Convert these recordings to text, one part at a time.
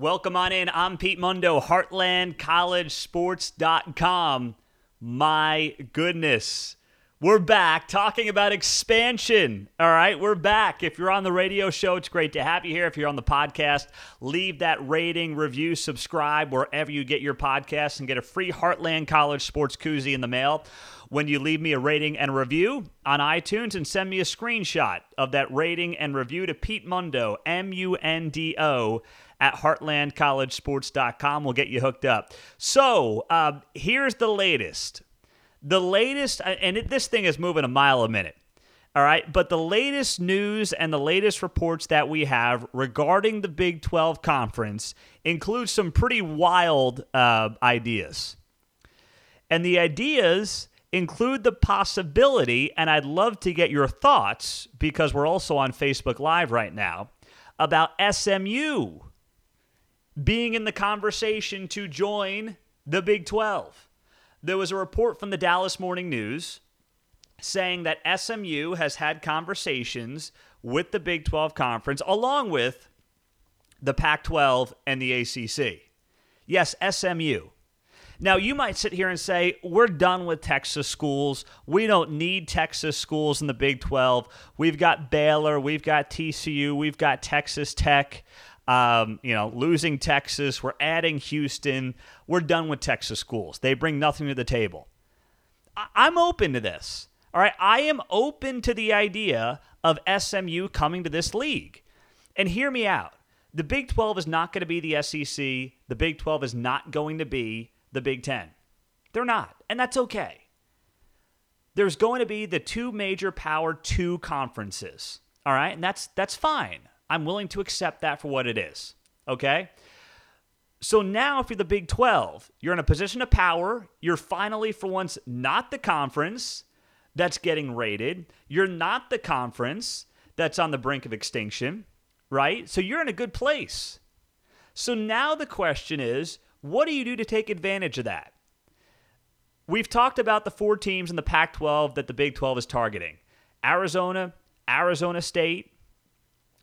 Welcome on in. I'm Pete Mundo, HeartlandCollegeSports.com. My goodness. We're back talking about expansion. All right, we're back. If you're on the radio show, it's great to have you here. If you're on the podcast, leave that rating, review, subscribe wherever you get your podcasts and get a free Heartland College Sports Koozie in the mail when you leave me a rating and review on iTunes and send me a screenshot of that rating and review to Pete Mundo, M U N D O, at heartlandcollegesports.com. We'll get you hooked up. So uh, here's the latest. The latest, and it, this thing is moving a mile a minute. All right. But the latest news and the latest reports that we have regarding the Big 12 conference include some pretty wild uh, ideas. And the ideas include the possibility, and I'd love to get your thoughts because we're also on Facebook Live right now, about SMU being in the conversation to join the Big 12. There was a report from the Dallas Morning News saying that SMU has had conversations with the Big 12 Conference along with the Pac 12 and the ACC. Yes, SMU. Now, you might sit here and say, we're done with Texas schools. We don't need Texas schools in the Big 12. We've got Baylor, we've got TCU, we've got Texas Tech. Um, you know, losing Texas, we're adding Houston. We're done with Texas schools. They bring nothing to the table. I- I'm open to this. All right. I am open to the idea of SMU coming to this league. And hear me out. The Big 12 is not going to be the SEC. The Big 12 is not going to be the Big 10. They're not. And that's okay. There's going to be the two major power two conferences. All right. And that's that's fine. I'm willing to accept that for what it is. Okay? So now, if you're the Big 12, you're in a position of power. You're finally, for once, not the conference that's getting rated. You're not the conference that's on the brink of extinction, right? So you're in a good place. So now the question is what do you do to take advantage of that? We've talked about the four teams in the Pac 12 that the Big 12 is targeting Arizona, Arizona State,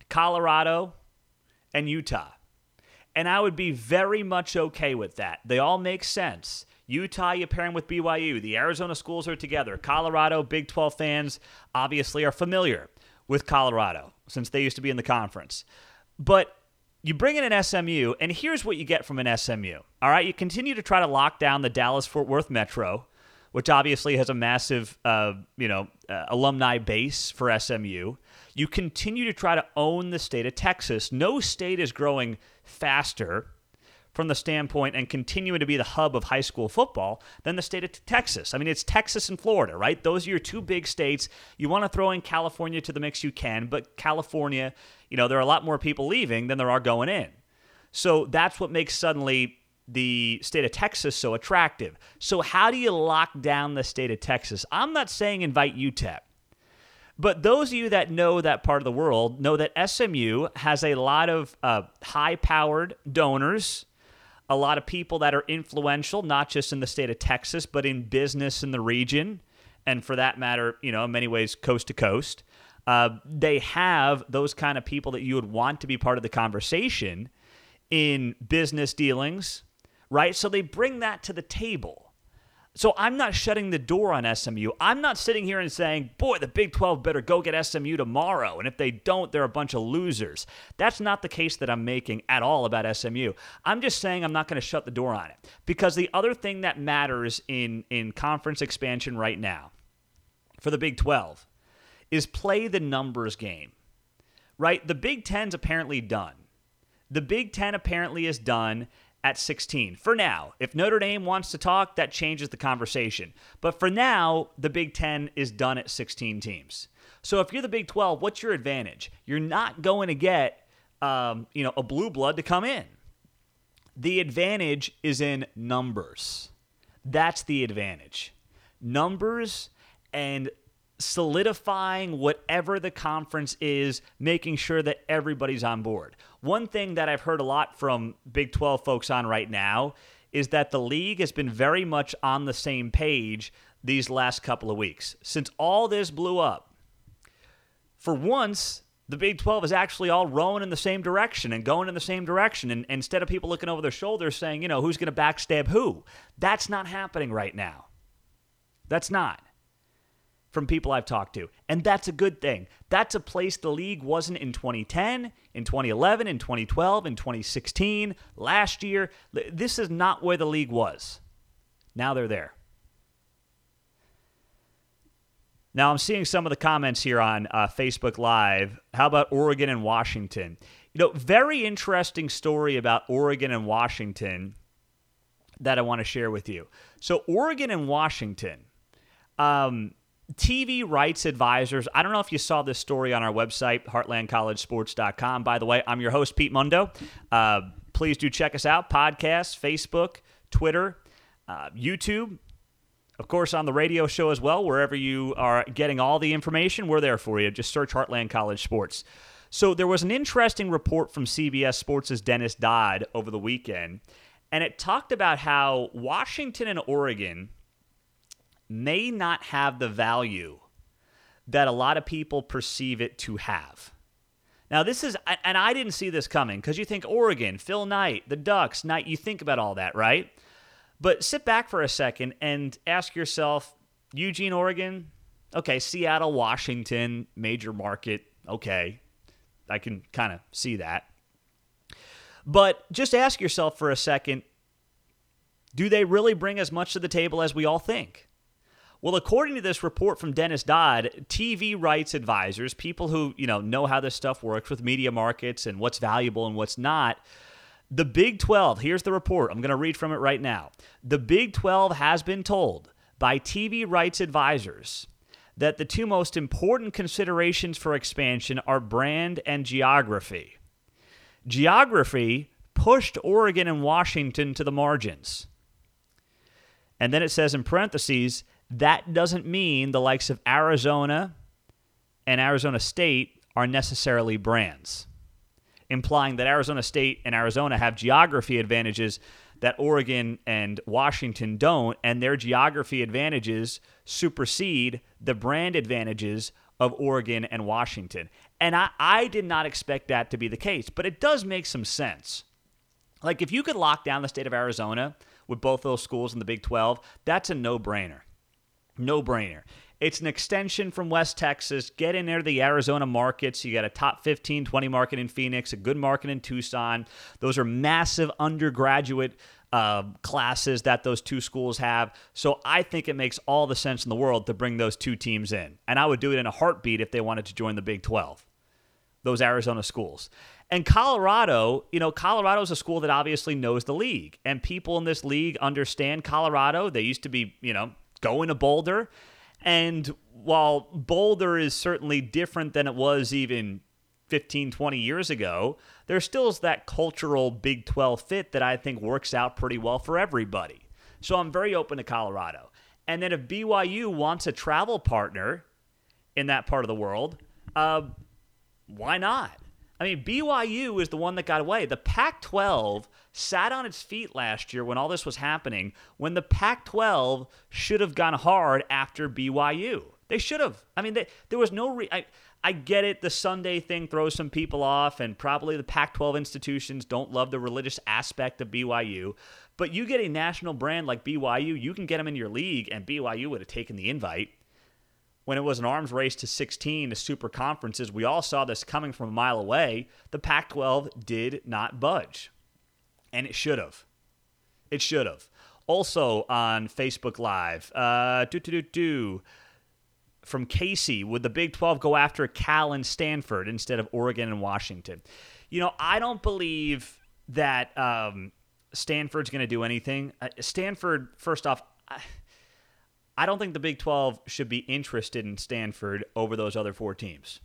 Colorado, and Utah. And I would be very much okay with that. They all make sense. Utah, you pair them with BYU. The Arizona schools are together. Colorado, Big 12 fans obviously are familiar with Colorado since they used to be in the conference. But you bring in an SMU, and here's what you get from an SMU. All right, you continue to try to lock down the Dallas Fort Worth Metro, which obviously has a massive, uh, you know, uh, alumni base for SMU. You continue to try to own the state of Texas. No state is growing faster from the standpoint and continuing to be the hub of high school football than the state of Texas. I mean, it's Texas and Florida, right? Those are your two big states. You want to throw in California to the mix, you can, but California, you know, there are a lot more people leaving than there are going in. So that's what makes suddenly the state of Texas so attractive. So, how do you lock down the state of Texas? I'm not saying invite UTEP. But those of you that know that part of the world know that SMU has a lot of uh, high powered donors, a lot of people that are influential, not just in the state of Texas, but in business in the region. And for that matter, you know, in many ways, coast to coast. Uh, they have those kind of people that you would want to be part of the conversation in business dealings, right? So they bring that to the table. So I'm not shutting the door on SMU. I'm not sitting here and saying, boy, the Big 12 better go get SMU tomorrow. And if they don't, they're a bunch of losers. That's not the case that I'm making at all about SMU. I'm just saying I'm not going to shut the door on it. Because the other thing that matters in, in conference expansion right now for the Big 12 is play the numbers game, right? The Big Ten's apparently done. The Big Ten apparently is done at 16 for now. If Notre Dame wants to talk, that changes the conversation. But for now, the Big Ten is done at 16 teams. So if you're the Big 12, what's your advantage? You're not going to get, um, you know, a blue blood to come in. The advantage is in numbers. That's the advantage. Numbers and solidifying whatever the conference is, making sure that everybody's on board. One thing that I've heard a lot from Big 12 folks on right now is that the league has been very much on the same page these last couple of weeks. Since all this blew up, for once, the Big 12 is actually all rowing in the same direction and going in the same direction. And, and instead of people looking over their shoulders saying, you know, who's going to backstab who, that's not happening right now. That's not from people I've talked to. And that's a good thing. That's a place the league wasn't in 2010, in 2011, in 2012, in 2016, last year. This is not where the league was. Now they're there. Now, I'm seeing some of the comments here on uh, Facebook Live. How about Oregon and Washington? You know, very interesting story about Oregon and Washington that I want to share with you. So, Oregon and Washington, um, TV rights advisors. I don't know if you saw this story on our website, heartlandcollegesports.com. By the way, I'm your host, Pete Mundo. Uh, please do check us out podcasts, Facebook, Twitter, uh, YouTube. Of course, on the radio show as well, wherever you are getting all the information, we're there for you. Just search Heartland College Sports. So, there was an interesting report from CBS Sports' Dennis Dodd over the weekend, and it talked about how Washington and Oregon may not have the value that a lot of people perceive it to have. Now, this is, and I didn't see this coming because you think Oregon, Phil Knight, the Ducks, Knight, you think about all that, right? But sit back for a second and ask yourself Eugene, Oregon, okay, Seattle, Washington, major market, okay, I can kind of see that. But just ask yourself for a second do they really bring as much to the table as we all think? Well, according to this report from Dennis Dodd, TV rights advisors, people who, you know, know how this stuff works with media markets and what's valuable and what's not, the Big 12, here's the report. I'm going to read from it right now. The Big 12 has been told by TV rights advisors that the two most important considerations for expansion are brand and geography. Geography pushed Oregon and Washington to the margins. And then it says in parentheses, that doesn't mean the likes of Arizona and Arizona State are necessarily brands, implying that Arizona State and Arizona have geography advantages that Oregon and Washington don't, and their geography advantages supersede the brand advantages of Oregon and Washington. And I, I did not expect that to be the case, but it does make some sense. Like, if you could lock down the state of Arizona with both those schools in the Big 12, that's a no brainer. No brainer. It's an extension from West Texas. Get in there to the Arizona markets. You got a top 15, 20 market in Phoenix, a good market in Tucson. Those are massive undergraduate uh, classes that those two schools have. So I think it makes all the sense in the world to bring those two teams in. And I would do it in a heartbeat if they wanted to join the Big 12, those Arizona schools. And Colorado, you know, Colorado is a school that obviously knows the league, and people in this league understand Colorado. They used to be, you know, going to Boulder. And while Boulder is certainly different than it was even 15, 20 years ago, there still is that cultural Big 12 fit that I think works out pretty well for everybody. So I'm very open to Colorado. And then if BYU wants a travel partner in that part of the world, uh, why not? I mean, BYU is the one that got away. The Pac 12 sat on its feet last year when all this was happening, when the Pac 12 should have gone hard after BYU. They should have. I mean, they, there was no. Re- I, I get it. The Sunday thing throws some people off, and probably the Pac 12 institutions don't love the religious aspect of BYU. But you get a national brand like BYU, you can get them in your league, and BYU would have taken the invite when it was an arms race to 16 to super conferences, we all saw this coming from a mile away. The Pac 12 did not budge. And it should have. It should have. Also on Facebook Live, uh, do, do, do, do, from Casey, would the Big 12 go after Cal and Stanford instead of Oregon and Washington? You know, I don't believe that um, Stanford's going to do anything. Uh, Stanford, first off, I, I don't think the Big 12 should be interested in Stanford over those other four teams.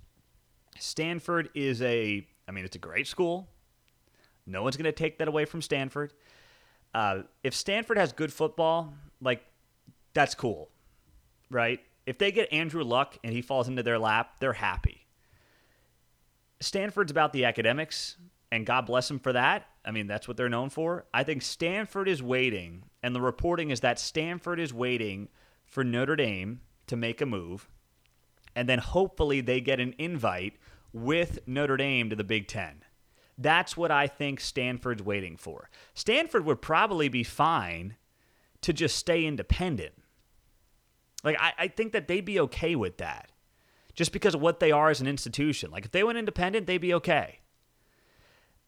Stanford is a, I mean, it's a great school. No one's going to take that away from Stanford. Uh, if Stanford has good football, like, that's cool, right? If they get Andrew Luck and he falls into their lap, they're happy. Stanford's about the academics, and God bless them for that. I mean, that's what they're known for. I think Stanford is waiting, and the reporting is that Stanford is waiting for Notre Dame to make a move, and then hopefully they get an invite with Notre Dame to the Big Ten. That's what I think Stanford's waiting for. Stanford would probably be fine to just stay independent. Like, I, I think that they'd be okay with that just because of what they are as an institution. Like, if they went independent, they'd be okay.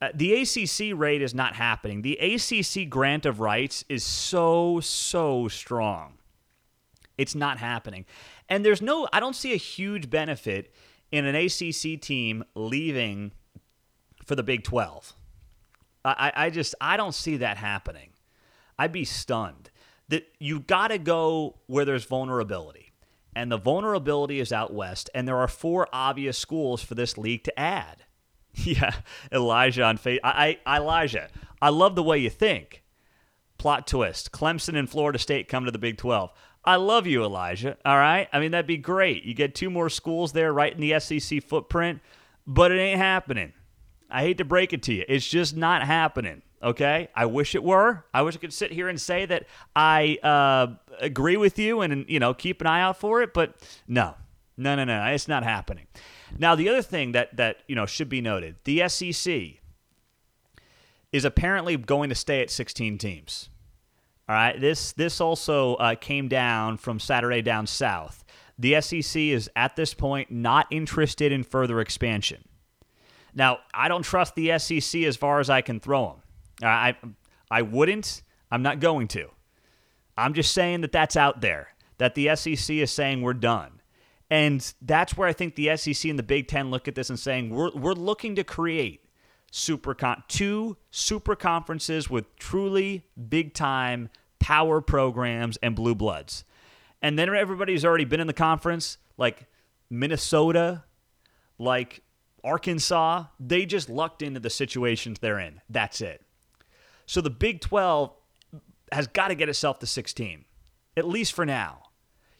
Uh, the ACC rate is not happening. The ACC grant of rights is so, so strong. It's not happening. And there's no, I don't see a huge benefit in an ACC team leaving for the Big 12. I, I just, I don't see that happening. I'd be stunned. That you got to go where there's vulnerability. And the vulnerability is out west, and there are four obvious schools for this league to add. Yeah, Elijah on face. I, I, Elijah, I love the way you think. Plot twist: Clemson and Florida State come to the Big 12. I love you, Elijah. All right. I mean, that'd be great. You get two more schools there right in the SEC footprint, but it ain't happening. I hate to break it to you. It's just not happening. Okay. I wish it were. I wish I could sit here and say that I uh, agree with you and, you know, keep an eye out for it, but no, no, no, no. It's not happening. Now, the other thing that, that, you know, should be noted the SEC is apparently going to stay at 16 teams. All right, this this also uh, came down from Saturday down south. The SEC is at this point not interested in further expansion. Now, I don't trust the SEC as far as I can throw them. I I wouldn't. I'm not going to. I'm just saying that that's out there. That the SEC is saying we're done. And that's where I think the SEC and the Big Ten look at this and saying we're, we're looking to create super con- two super conferences with truly big time power programs and blue bloods. And then everybody's already been in the conference, like Minnesota, like Arkansas, they just lucked into the situations they're in. That's it. So the Big 12 has got to get itself to 16, at least for now.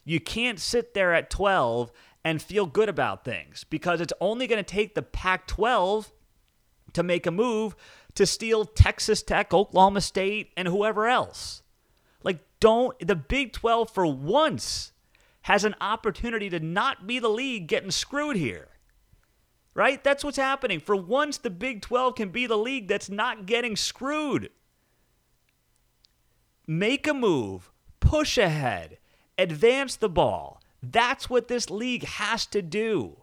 You can't sit there at 12 and feel good about things because it's only going to take the Pac 12 to make a move to steal Texas Tech, Oklahoma State, and whoever else. Like, don't, the Big 12 for once has an opportunity to not be the league getting screwed here. Right? That's what's happening. For once, the Big 12 can be the league that's not getting screwed. Make a move, push ahead, advance the ball. That's what this league has to do.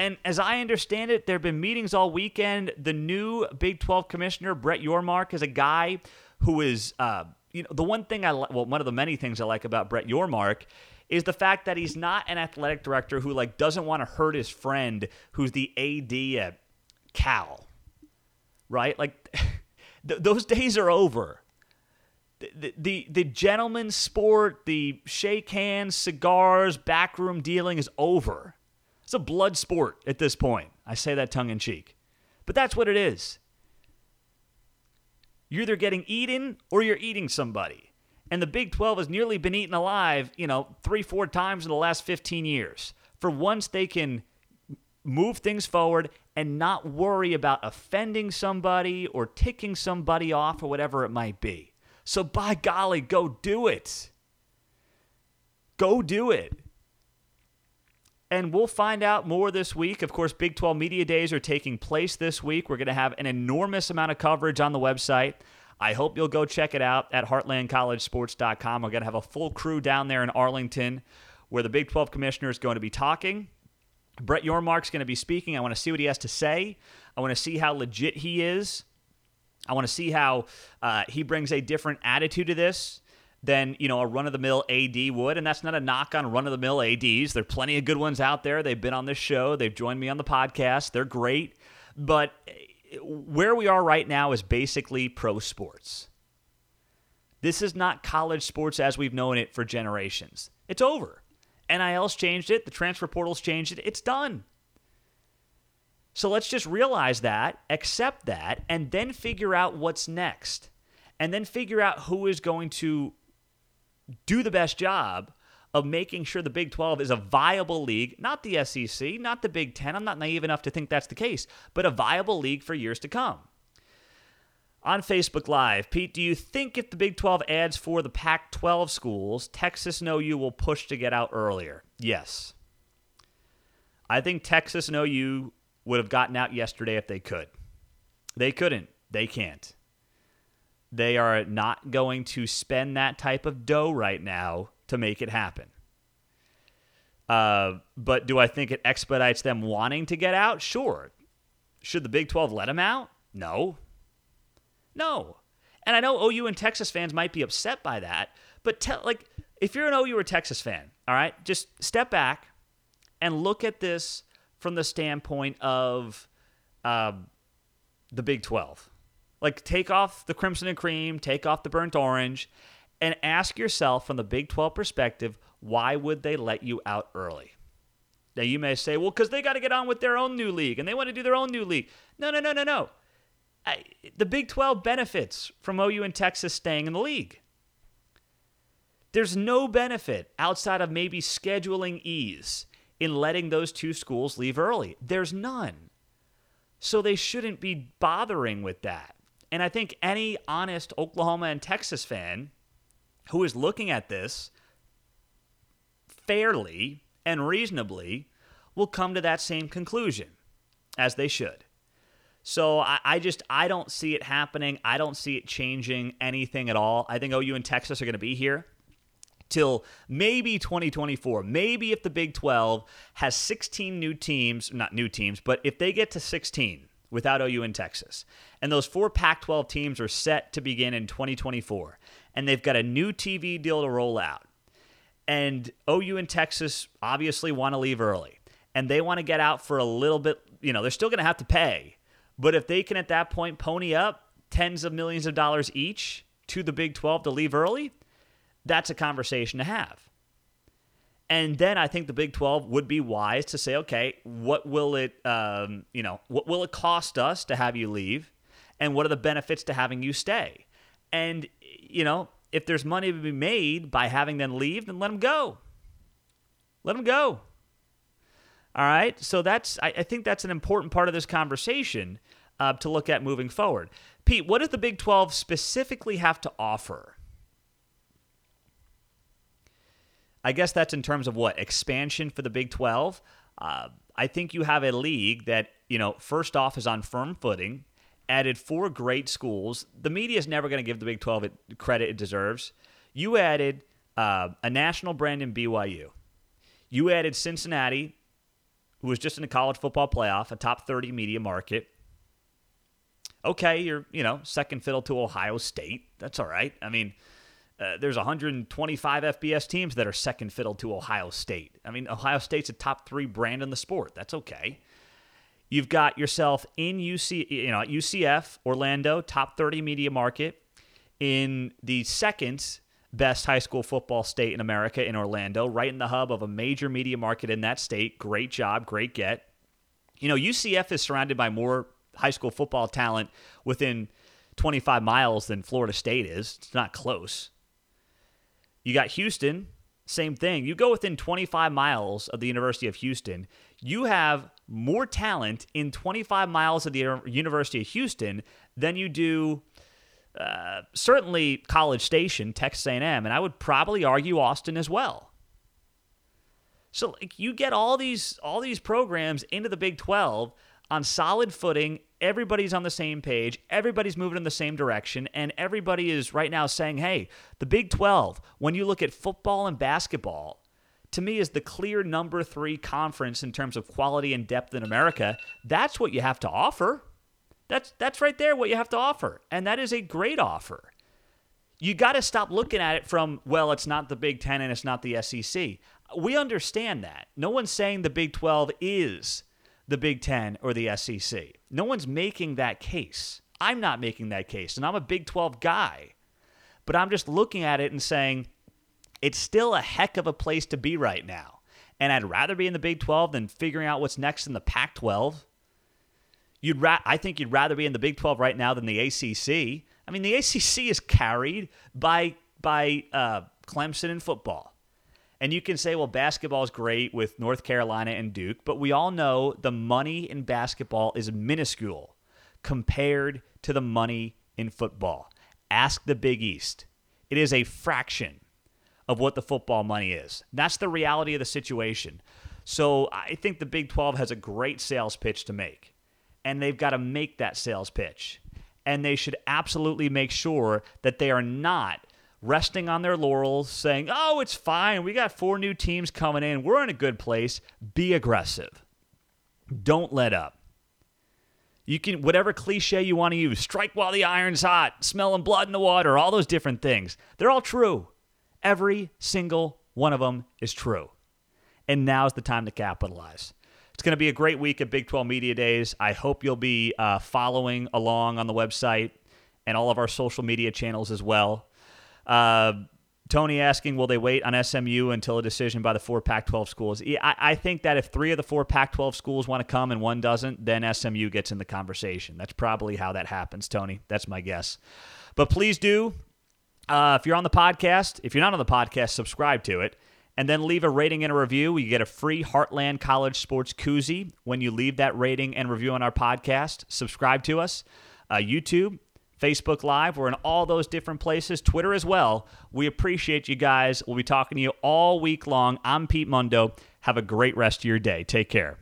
And as I understand it, there have been meetings all weekend. The new Big 12 commissioner, Brett Yormark, is a guy who is, uh, you know, the one thing I, well, one of the many things I like about Brett Yormark is the fact that he's not an athletic director who like doesn't want to hurt his friend who's the AD at Cal. Right? Like th- those days are over. The, the, the, the gentleman's sport, the shake hands, cigars, backroom dealing is over. It's a blood sport at this point. I say that tongue in cheek. But that's what it is. You're either getting eaten or you're eating somebody and the Big 12 has nearly been eaten alive, you know, three, four times in the last 15 years. For once, they can move things forward and not worry about offending somebody or ticking somebody off or whatever it might be. So, by golly, go do it. Go do it. And we'll find out more this week. Of course, Big 12 Media Days are taking place this week. We're going to have an enormous amount of coverage on the website. I hope you'll go check it out at heartlandcollegesports.com. We're going to have a full crew down there in Arlington where the Big 12 commissioner is going to be talking. Brett Yormark's going to be speaking. I want to see what he has to say. I want to see how legit he is. I want to see how uh, he brings a different attitude to this than you know a run of the mill AD would, and that's not a knock on run of the mill ADs. There are plenty of good ones out there. They've been on this show. They've joined me on the podcast. They're great, but eh, where we are right now is basically pro sports. This is not college sports as we've known it for generations. It's over. NIL's changed it, the transfer portal's changed it, it's done. So let's just realize that, accept that, and then figure out what's next. And then figure out who is going to do the best job of making sure the Big 12 is a viable league, not the SEC, not the Big 10. I'm not naive enough to think that's the case, but a viable league four years to come. On Facebook Live, Pete, do you think if the Big 12 adds for the Pac 12 schools, Texas and OU will push to get out earlier? Yes. I think Texas and OU would have gotten out yesterday if they could. They couldn't. They can't. They are not going to spend that type of dough right now to make it happen. Uh, but do I think it expedites them wanting to get out? Sure. Should the Big 12 let them out? No. No. And I know OU and Texas fans might be upset by that, but tell like if you're an OU or Texas fan, all right, just step back and look at this from the standpoint of uh, the Big 12. Like, take off the crimson and cream, take off the burnt orange, and ask yourself from the Big 12 perspective, why would they let you out early? Now, you may say, well, because they got to get on with their own new league and they want to do their own new league. No, no, no, no, no. I, the Big 12 benefits from OU and Texas staying in the league. There's no benefit outside of maybe scheduling ease in letting those two schools leave early. There's none. So they shouldn't be bothering with that. And I think any honest Oklahoma and Texas fan who is looking at this fairly and reasonably will come to that same conclusion, as they should. So I, I, just I don't see it happening. I don't see it changing anything at all. I think OU and Texas are going to be here till maybe 2024. Maybe if the Big 12 has 16 new teams, not new teams, but if they get to 16 without OU in Texas, and those four Pac 12 teams are set to begin in 2024, and they've got a new TV deal to roll out, and OU and Texas obviously want to leave early, and they want to get out for a little bit, you know, they're still going to have to pay. But if they can at that point pony up tens of millions of dollars each to the Big 12 to leave early, that's a conversation to have. And then I think the Big 12 would be wise to say, okay, what will it, um, you know, what will it cost us to have you leave, and what are the benefits to having you stay? And you know, if there's money to be made by having them leave, then let them go. Let them go. All right. So that's I, I think that's an important part of this conversation uh, to look at moving forward. Pete, what does the Big 12 specifically have to offer? I guess that's in terms of what expansion for the Big 12. Uh, I think you have a league that you know first off is on firm footing, added four great schools. The media is never going to give the Big 12 it credit it deserves. You added uh, a national brand in BYU. You added Cincinnati, who was just in the college football playoff, a top 30 media market. Okay, you're you know second fiddle to Ohio State. That's all right. I mean uh, there's 125 FBS teams that are second fiddle to Ohio State. I mean, Ohio State's a top three brand in the sport. That's okay. You've got yourself in UC, you know, UCF, Orlando, top 30 media market, in the second best high school football state in America, in Orlando, right in the hub of a major media market in that state. Great job, great get. You know, UCF is surrounded by more high school football talent within 25 miles than Florida State is. It's not close. You got Houston, same thing. You go within 25 miles of the University of Houston, you have more talent in 25 miles of the University of Houston than you do uh, certainly College Station, Texas A&M, and I would probably argue Austin as well. So like, you get all these all these programs into the Big 12 on solid footing. Everybody's on the same page. Everybody's moving in the same direction. And everybody is right now saying, hey, the Big 12, when you look at football and basketball, to me is the clear number three conference in terms of quality and depth in America. That's what you have to offer. That's, that's right there what you have to offer. And that is a great offer. You got to stop looking at it from, well, it's not the Big Ten and it's not the SEC. We understand that. No one's saying the Big 12 is the Big Ten or the SEC. No one's making that case. I'm not making that case, and I'm a Big 12 guy. But I'm just looking at it and saying it's still a heck of a place to be right now. And I'd rather be in the Big 12 than figuring out what's next in the Pac 12. You'd ra- I think you'd rather be in the Big 12 right now than the ACC. I mean, the ACC is carried by by uh, Clemson in football. And you can say, well, basketball is great with North Carolina and Duke, but we all know the money in basketball is minuscule compared to the money in football. Ask the Big East. It is a fraction of what the football money is. That's the reality of the situation. So I think the Big 12 has a great sales pitch to make, and they've got to make that sales pitch. And they should absolutely make sure that they are not resting on their laurels, saying, oh, it's fine. We got four new teams coming in. We're in a good place. Be aggressive. Don't let up. You can, whatever cliche you want to use, strike while the iron's hot, smelling blood in the water, all those different things. They're all true. Every single one of them is true. And now's the time to capitalize. It's going to be a great week at Big 12 Media Days. I hope you'll be uh, following along on the website and all of our social media channels as well. Uh, Tony asking, will they wait on SMU until a decision by the four Pac 12 schools? I, I think that if three of the four Pac 12 schools want to come and one doesn't, then SMU gets in the conversation. That's probably how that happens, Tony. That's my guess. But please do, uh, if you're on the podcast, if you're not on the podcast, subscribe to it. And then leave a rating and a review. You get a free Heartland College Sports koozie when you leave that rating and review on our podcast. Subscribe to us. Uh, YouTube, Facebook Live. We're in all those different places, Twitter as well. We appreciate you guys. We'll be talking to you all week long. I'm Pete Mundo. Have a great rest of your day. Take care.